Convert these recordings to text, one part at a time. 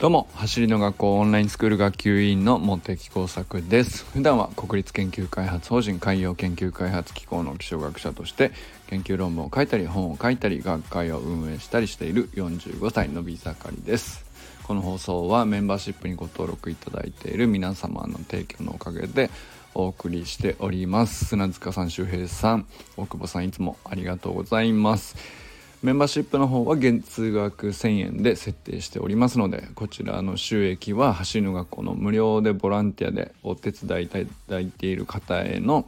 どうも走りの学校オンラインスクール学級委員の茂木耕作です。普段は国立研究開発法人海洋研究開発機構の気象学者として研究論文を書いたり本を書いたり学会を運営したりしている45歳のび盛りです。この放送はメンバーシップにご登録いただいている皆様の提供のおかげでお送りしております。砂塚さん周平さん。大久保さんいつもありがとうございます。メンバーシップの方は月額1000円で設定しておりますのでこちらの収益は走る学校の無料でボランティアでお手伝いいただいている方への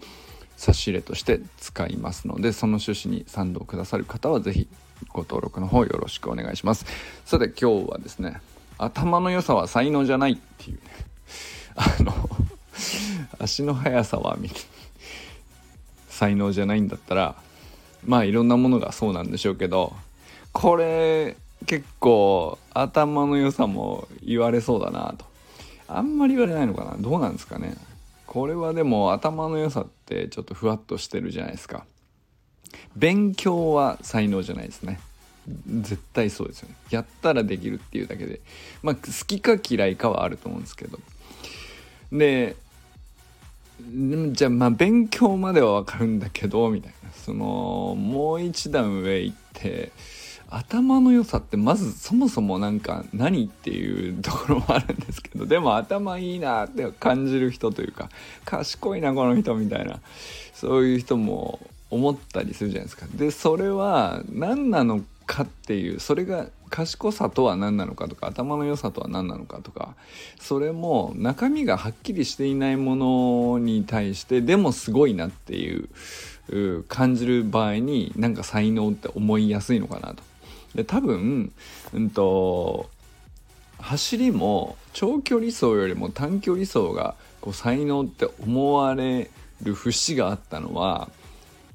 差し入れとして使いますのでその趣旨に賛同くださる方は是非ご登録の方よろしくお願いします。さて今日はですね頭の良さは才能じゃないっていう。ねあの 足の速さはみたいな才能じゃないんだったらまあいろんなものがそうなんでしょうけどこれ結構頭の良さも言われそうだなと。あんまり言われないのかな？どうなんですかね？これはでも頭の良さってちょっとふわっとしてるじゃないですか。勉強は才能じゃないですね。絶対そうですよね。やったらできるっていうだけで。まあ好きか嫌いかはあると思うんですけど。でじゃあまあ勉強まではわかるんだけどみたいなそのもう一段上行って頭の良さってまずそもそもなんか何っていうところもあるんですけどでも頭いいなって感じる人というか賢いなこの人みたいなそういう人も思ったりするじゃないですか。でそれは何なのかっていうそれが賢さとは何なのかとか頭の良さとは何なのかとかそれも中身がはっきりしていないものに対してでもすごいなっていう感じる場合になんか才能って思いやすいのかなと。で多分、うんと、走りも長距離走よりも短距離走がこう才能って思われる節があったのは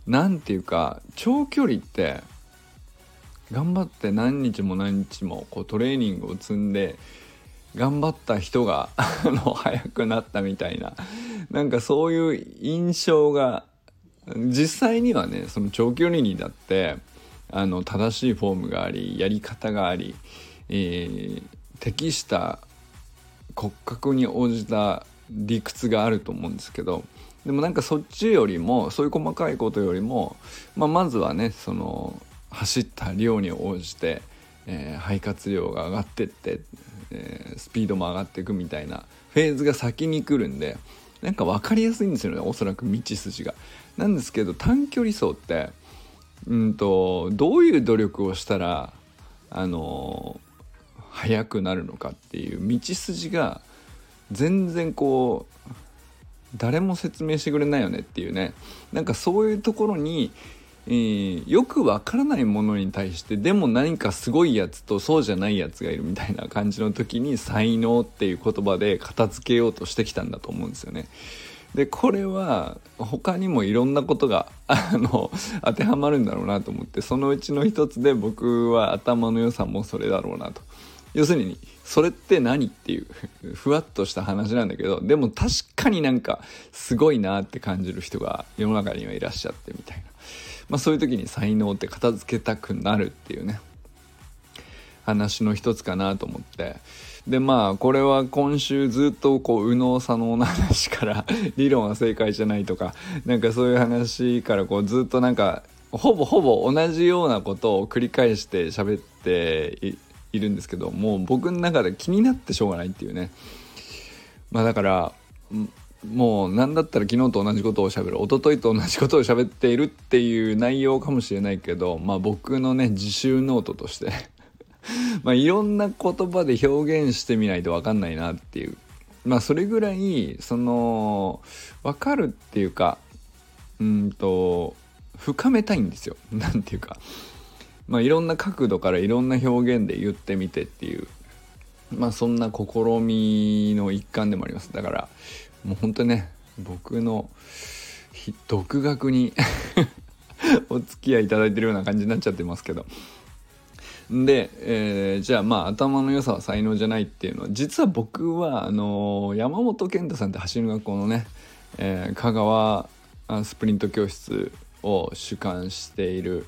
何て言うか長距離って頑張って何日も何日もこうトレーニングを積んで頑張った人が あの速くなったみたいな。なんかそういう印象が実際にはねその長距離にだってあの正しいフォームがありやり方があり、えー、適した骨格に応じた理屈があると思うんですけどでもなんかそっちよりもそういう細かいことよりも、まあ、まずはねその走った量に応じて、えー、肺活量が上がってって、えー、スピードも上がっていくみたいなフェーズが先に来るんでなんか分かりやすいんですよねおそらく道筋が。なんですけど短距離走ってうんとどういう努力をしたらあのー、速くなるのかっていう道筋が全然こう誰も説明してくれないよねっていうねなんかそういうところにえー、よくわからないものに対してでも何かすごいやつとそうじゃないやつがいるみたいな感じの時に才能っていう言葉で片付けようとしてきたんだと思うんですよね。でこれは他にもいろんなことがあの 当てはまるんだろうなと思ってそのうちの一つで僕は頭の良さもそれだろうなと。要するにそれって何っていう ふわっとした話なんだけどでも確かになんかすごいなって感じる人が世の中にはいらっしゃってみたいな。まあ、そういう時に才能って片付けたくなるっていうね。話の一つかなと思って。でまあこれは今週ずっとこう右脳左脳の話から 理論は正解じゃないとかなんかそういう話からこうずっとなんかほぼほぼ同じようなことを繰り返して喋っているんですけどもう僕の中で気になってしょうがないっていうね。まあだからもう何だったら昨日と同じことをしゃべる一昨日と同じことを喋っているっていう内容かもしれないけどまあ僕のね自習ノートとして まいろんな言葉で表現してみないと分かんないなっていうまあそれぐらいその分かるっていうかうんと深めたいんですよ。なんていうかまあいろんな角度からいろんな表現で言ってみてっていうまあそんな試みの一環でもあります。だからもうほんとね僕の独学に お付き合いいただいてるような感じになっちゃってますけど。で、えー、じゃあまあ頭の良さは才能じゃないっていうのは実は僕はあのー、山本健太さんって走る学校のね、えー、香川スプリント教室を主管している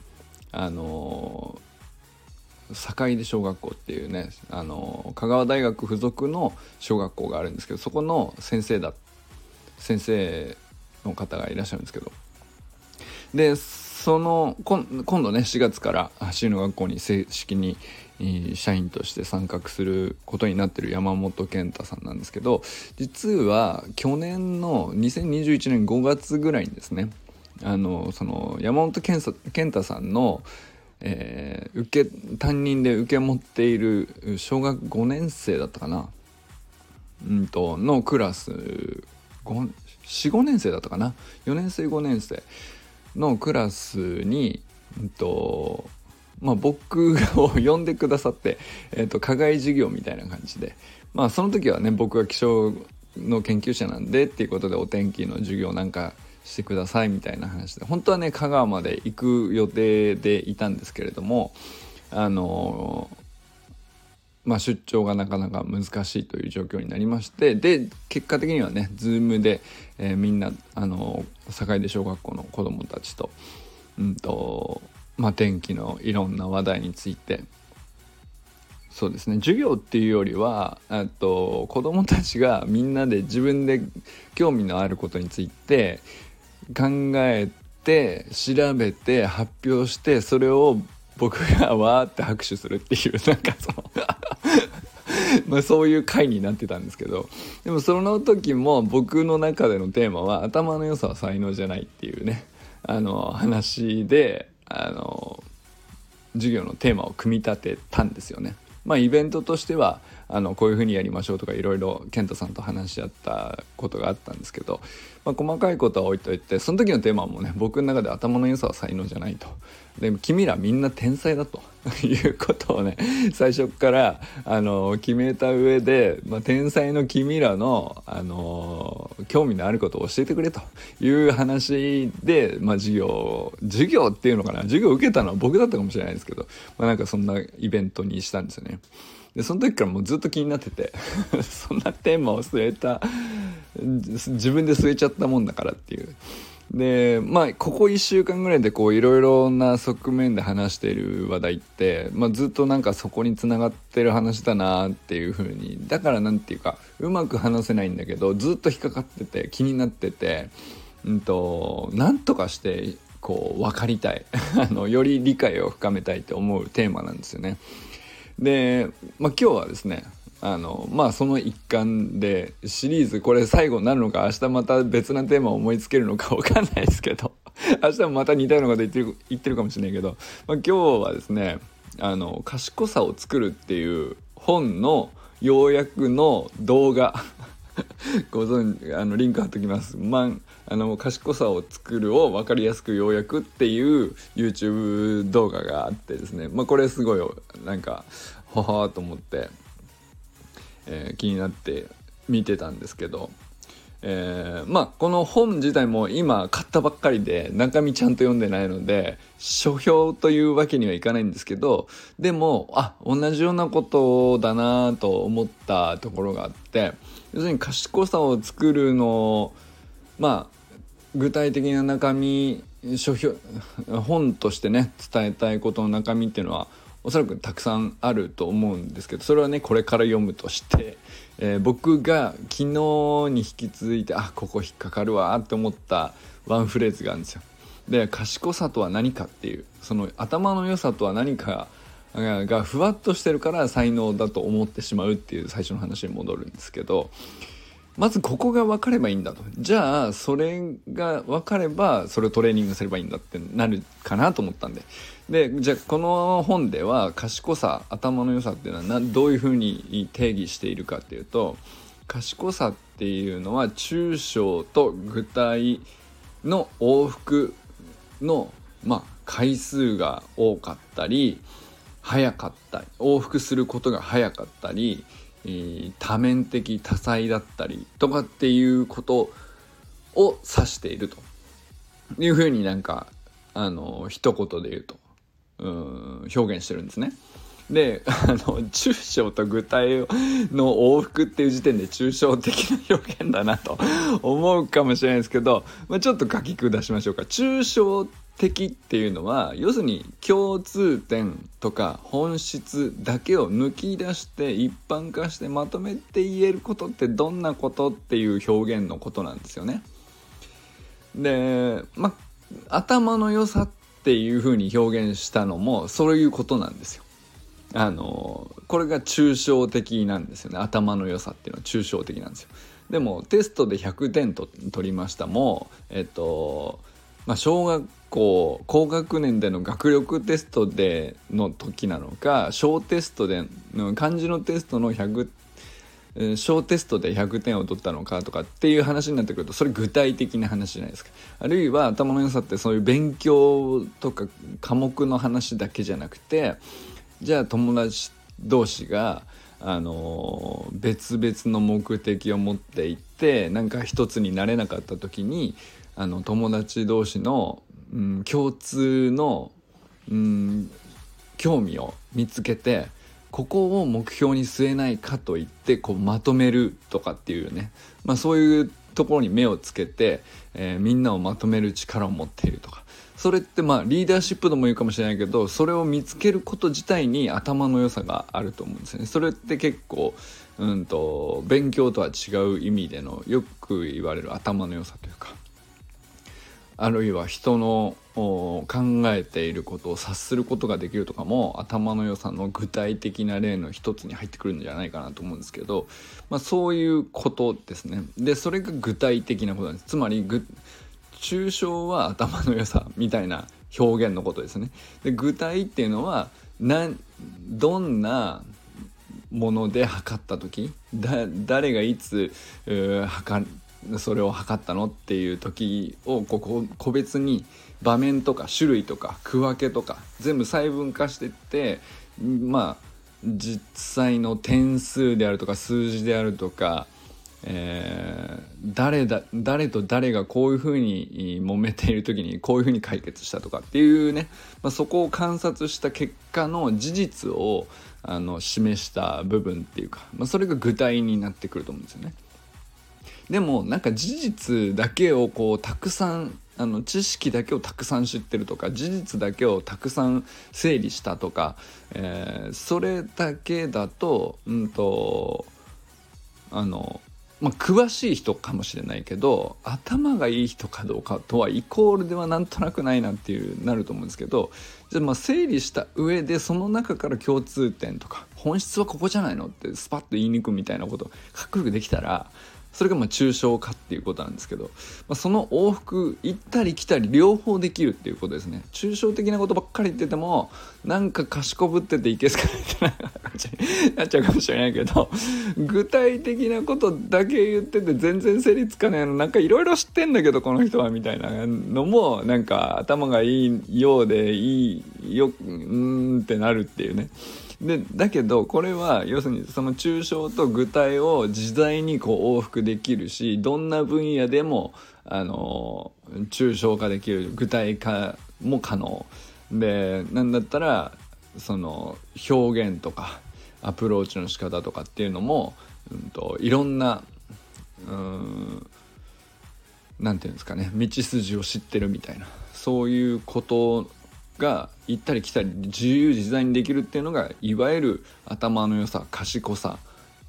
あの坂出小学校っていうねあの香川大学附属の小学校があるんですけどそこの先生だっ先生の方がいらっしゃるんですけど。でその今度ね4月から走りの学校に正式に社員として参画することになってる山本健太さんなんですけど実は去年の2021年5月ぐらいにですねあのその山本健太さんのえー、受け担任で受け持っている小学5年生だったかな、うんとのクラス45年生だったかな？4年生5年生のクラスに、うんとまあ、僕を呼んでくださって、えーと、課外授業みたいな感じで、まあ、その時はね僕は気象の研究者なんでっていうことでお天気の授業なんかしてくださいみたいな話で。本当はね香川まで行く予定でいたんですけれどもあのまあ、出張がなかなか難しいという状況になりましてで結果的にはね Zoom で、えー、みんなあの坂出小学校の子どもたちと,、うんとまあ、天気のいろんな話題について。そうですね。授業っていうよりはと子どもたちがみんなで自分で興味のあることについて考えて調べて発表してそれを僕がわーって拍手するっていうなんかその まそういう回になってたんですけどでもその時も僕の中でのテーマは頭の良さは才能じゃないっていうねあの話であの授業のテーマを組み立てたんですよね。まあイベントとしてはあのこういうふうにやりましょうとかいろいろ健太さんと話し合ったことがあったんですけど、まあ、細かいことは置いといてその時のテーマもね僕の中で頭の良さは才能じゃないと。でも君らみんな天才だと。いうことをね最初からあの決めた上で、まあ、天才の君らのあの興味のあることを教えてくれと。いう話で、まあ、授業授業っていうのかな？授業を受けたのは僕だったかもしれないですけど、まあ、なんかそんなイベントにしたんですよね。でその時からもうずっと気になってて。そんなテーマを据えた自分で据えちゃったもんだからっていう。でまあここ1週間ぐらいでこういろいろな側面で話している話題って、まあ、ずっとなんかそこにつながってる話だなっていう風に。だから何て言うかうまく話せないんだけどずっと引っかかってて気になっててうんとなんとかしてこう分かりたい。あのより理解を深めたいと思うテーマなんですよね。で、まあ、今日はですねあのまあその一環でシリーズこれ最後になるのか明日また別なテーマを思いつけるのか分かんないですけど 明日もまた似たようなこと言ってる言ってるかもしれないけど、まあ、今日はですねあの賢さを作るっていう本の要約の動画 ご存知あのリンク貼っときます。まあの賢さを作るを分かりやすく要約っていう YouTube 動画があってですね、まあ、これすごいなんかははと思って、えー、気になって見てたんですけど、えー、まあこの本自体も今買ったばっかりで中身ちゃんと読んでないので書評というわけにはいかないんですけどでもあ同じようなことだなと思ったところがあって。要するに賢さを作るのまあ具体的な中身書評本としてね伝えたいことの中身っていうのはおそらくたくさんあると思うんですけどそれはねこれから読むとして、えー、僕が昨日に引き続いてあここ引っかかるわって思ったワンフレーズがあるんですよ。で賢さとは何かっていうその頭の良さとは何かがふわっとしてるから才能だと思ってしまうっていう最初の話に戻るんですけどまずここが分かればいいんだと。じゃあそれが分かればそれをトレーニングすればいいんだってなるかなと思ったんで。でじゃあこの本では賢さ頭の良さっていうのはどういうふうに定義しているかっていうと賢さっていうのは抽象と具体の往復の、まあ、回数が多かったり早かったり往復することが早かったり、多面的多彩だったりとかっていうことを指しているというふうになんかあの一言で言うとうん表現してるんですね。であの抽象と具体の往復っていう時点で抽象的な表現だなと思うかもしれないですけど、まあ、ちょっと書き下しましょうか。抽象的っていうのは要するに共通点とか本質だけを抜き出して一般化してまとめて言えることってどんなことっていう表現のことなんですよね。でまあ頭の良さっていうふうに表現したのもそういうことなんですよ。あのこれが抽象的なんですよね頭の良さっていうのは抽象的なんですよ。でもテストで100点と取りましたもえっとまあ、小学校高学年での学力テストでの時なのか小テストでの漢字のテストの100小テストで100点を取ったのかとかっていう話になってくるとそれ具体的な話じゃないですか。あるいは頭の良さってそういう勉強とか科目の話だけじゃなくてじゃあ友達同士があの別々の目的を持っていってなんか一つになれなかった時にあの友達同士の、うん、共通の、うん、興味を見つけてここを目標に据えないかといってこうまとめるとかっていうね、まあ、そういうところに目をつけて、えー、みんなをまとめる力を持っているとか。それってまあリーダーシップとも言うかもしれないけどそれを見つけること自体に頭の良さがあると思うんですよね。それって結構うんと勉強とは違う意味でのよく言われる頭の良さというか。あるいは人の考えていることを察することができるとかも頭の良さの具体的な例の一つに入ってくるんじゃないかなと思うんですけど、まあ、そういうことですね。でそれが具体的なことなんです。つまり抽象は頭の良さみたいな表現のことですね。で具体っていうのはなどんなもので測った時誰がいつ測ったそれを測ったのっていう時をここ個別に場面とか種類とか区分けとか全部細分化してってまあ実際の点数であるとか数字であるとか、えー、誰だ誰と誰がこういうふうに揉めている時にこういうふうに解決したとかっていうね、まあ、そこを観察した結果の事実をあの示した部分っていうか、まあ、それが具体になってくると思うんですよね。でもなんか事実だけをこうたくさんあの知識だけをたくさん知ってるとか事実だけをたくさん整理したとか、えー、それだけだとうんとあのまあ、詳しい人かもしれないけど頭がいい人かどうかとはイコールではなんとなくないなっていうなると思うんですけどじゃあまあ整理した上でその中から共通点とか本質はここじゃないのってスパッと言いにくみたいなことかっこよくできたらそれがまあ抽象化っていうことなんですけど、まあ、その往復行ったり来たり両方できるっていうことですね抽象的なことばっかり言っててもなんか賢ぶってていけすかないってなっちゃうかもしれないけど具体的なことだけ言ってて全然成立かねえのなんかいろいろ知ってんだけどこの人はみたいなのもなんか頭がいいようでいいようんってなるっていうね。でだけどこれは要するにその抽象と具体を自在にこう往復できるしどんな分野でもあの抽象化できる具体化も可能。でなんだったらその表現とかアプローチの仕方とかっていうのも、うんと、いろんなうんなんていうんですかね道筋を知ってるみたいなそういうことが行ったり来たり自由自在にできるっていうのがいわゆる頭の良さ賢さ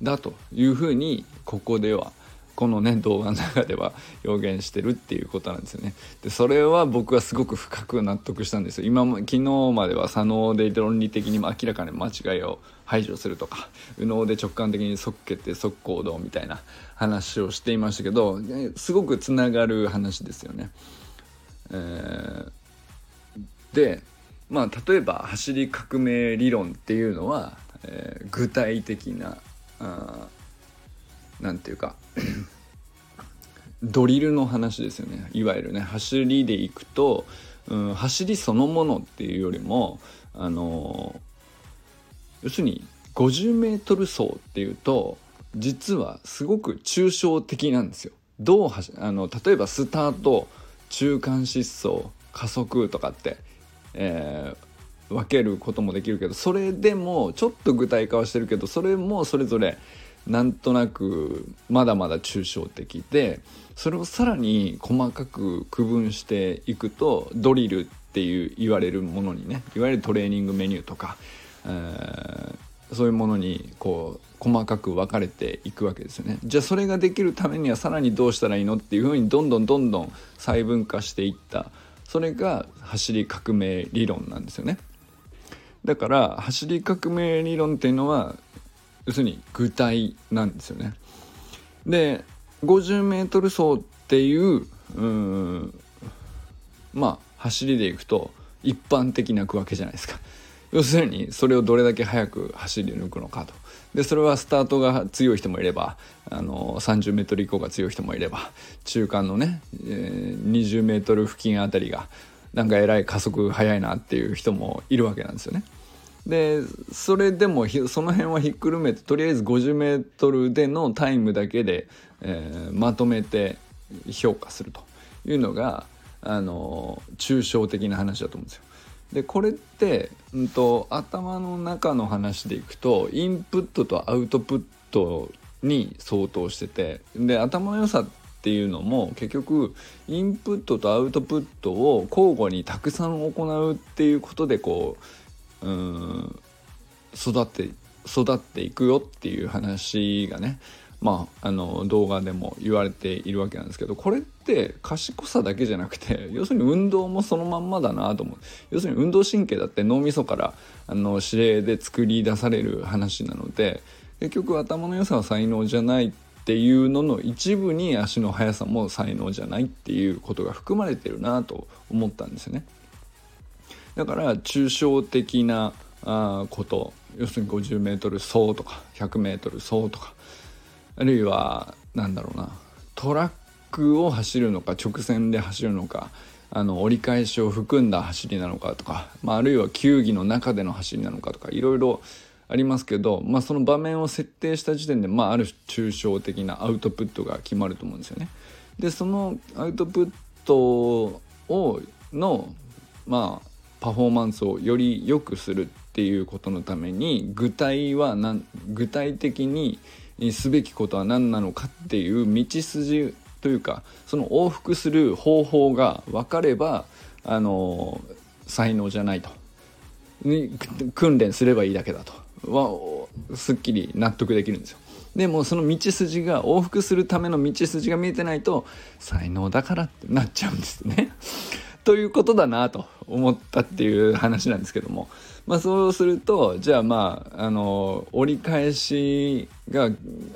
だというふうにここではこのね動画の中では表現してるっていうことなんですよね。でそれは僕はすごく深く納得したんですよ。今も昨日までは左脳で論理的に明らかに間違いを排除するとか右脳で直感的に即決定即行動みたいな話をしていましたけどすごくつながる話ですよね。えーでまあ例えば走り革命理論っていうのは、えー、具体的な何て言うか ドリルの話ですよねいわゆるね走りでいくと、うん、走りそのものっていうよりもあの要するに 50m 走っていうと実はすごく抽象的なんですよ。どうあの例えばスタート中間疾走加速とかってえー、分けることもできるけどそれでもちょっと具体化はしてるけどそれもそれぞれなんとなくまだまだ抽象的でそれをさらに細かく区分していくとドリルっていう言われるものにねいわゆるトレーニングメニューとか、えー、そういうものにこう細かく分かれていくわけですよね。じゃあそれができるためにはさらにどうしたらいいのっていうふうにどんどんどんどん細分化していったそれが走り革命理論なんですよね。だから走り革命理論っていうのは要するに具体なんですよね。で 50m 走っていううまあ走りでいくと一般的なわけじゃないですか。要するにそれをどれだけ速く走り抜くのかと。でそれはスタートが強い人もいればあの 30m 以降が強い人もいれば中間のね、え、20m 付近あたりがなんかえらい加速速いなっていう人もいるわけなんですよね。でそれでもその辺はひっくるめてとりあえず 50m でのタイムだけで、えー、まとめて評価するというのがあの抽象的な話だと思うんですよ。でこれって、うんと、頭の中の話でいくとインプットとアウトプットに相当しててで頭の良さっていうのも結局インプットとアウトプットを交互にたくさん行うっていうことでこううん育って育っていくよっていう話がねまあ、あの動画でも言われているわけなんですけどこれって賢さだけじゃなくて 要するに運動もそのまんまだなと思う要するに運動神経だって脳みそからあの指令で作り出される話なので結局頭の良さは才能じゃないっていうのの一部に足の速さも才能じゃないっていうことが含まれてるなと思ったんですよね。だから抽象的なあこと要するに 50m 走とか 100m 走とかあるいは何だろうなトラックを走るのか直線で走るのかあの折り返しを含んだ走りなのかとか、まあ、あるいは球技の中での走りなのかとかいろいろありますけど、まあ、その場面を設定した時点で、まあ、ある抽象的なアウトプットが決まると思うんですよね。でそのアウトプットをの、まあ、パフォーマンスをより良くするっていうことのために具体は具体的ににすべきことは何なのかっていう道筋というかその往復する方法が分かればあの才能じゃないと訓練すればいいだけだとはすっきり納得できるんですよ。でもその道筋が往復するための道筋が見えてないと才能だからってなっちゃうんですね。ということだなと思ったっていう話なんですけども。まあ、そうするとじゃあまああの折り返しが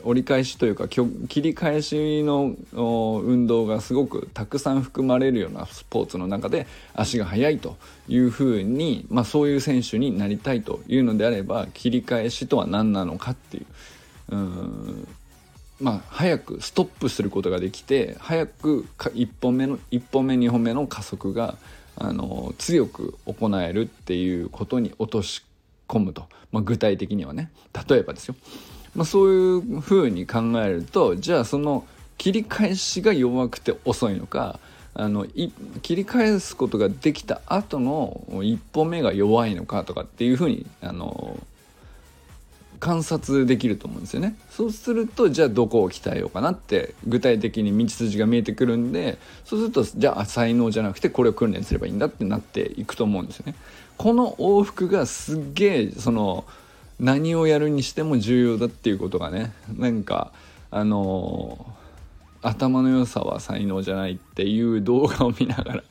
折り返しというか切り返しの運動がすごくたくさん含まれるようなスポーツの中で足が速いというふうに、まあ、そういう選手になりたいというのであれば切り返しとは何なのかっていう。うんまあ、早くストップすることができて早く1本目の1本目2本目の加速があの強く行えるっていうことに落とし込むと、まあ、具体的にはね。例えばですよ、まあ、そういうふうに考えるとじゃあその切り返しが弱くて遅いのかあの切り返すことができた後の一歩目が弱いのかとかっていうふうにあの観察できると思うんですよね。そうするとじゃあどこを鍛えようかなって具体的に道筋が見えてくるんでそうするとじゃあ才能じゃなくてこれを訓練すればいいんだってなっていくと思うんですよね。この往復がすっげえその何をやるにしても重要だっていうことがねなんかあの頭の良さは才能じゃないっていう動画を見ながら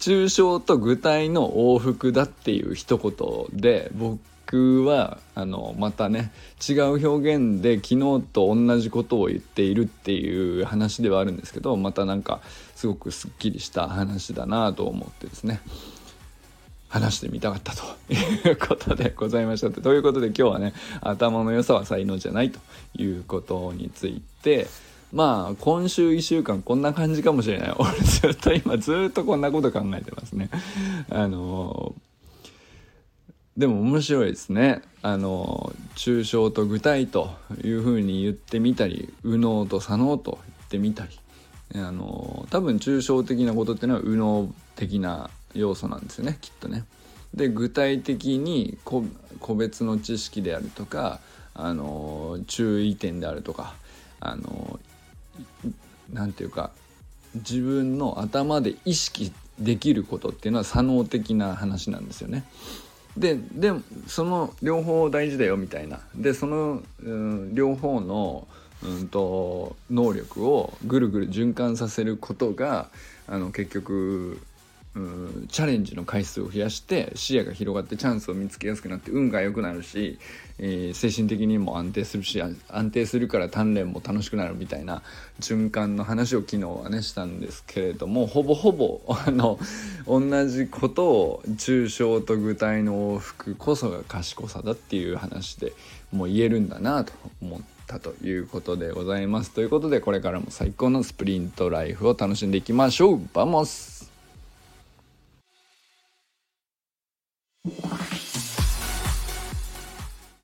抽象と具体の往復だっていう一言で僕僕はあのまたね違う表現で昨日と同じことを言っているっていう話ではあるんですけどまたなんかすごくすっきりした話だなと思ってですね話してみたかったということでございましたということで今日はね頭の良さは才能じゃないということについてまあ今週1週間こんな感じかもしれない。俺ずっと今ずっとこんなこと考えてますね。あのーでも面白いですねあの抽象と具体というふうに言ってみたり右脳と左脳と言ってみたりあの多分抽象的なことっていうのは右脳的な要素なんですよねきっとね。で具体的に個別の知識であるとかあの注意点であるとかあのなんていうか自分の頭で意識できることっていうのは左脳的な話なんですよね。ででその両方大事だよみたいな。でその、うん、両方の、うんと、能力をぐるぐる循環させることがあの結局うんチャレンジの回数を増やして視野が広がってチャンスを見つけやすくなって運が良くなるし、えー、精神的にも安定するし安定するから鍛錬も楽しくなるみたいな循環の話を昨日はねしたんですけれどもほぼほぼあの同じことを抽象と具体の往復こそが賢さだっていう話でもう言えるんだなと思ったということでございます。ということでこれからも最高のスプリントライフを楽しんでいきましょうバモス you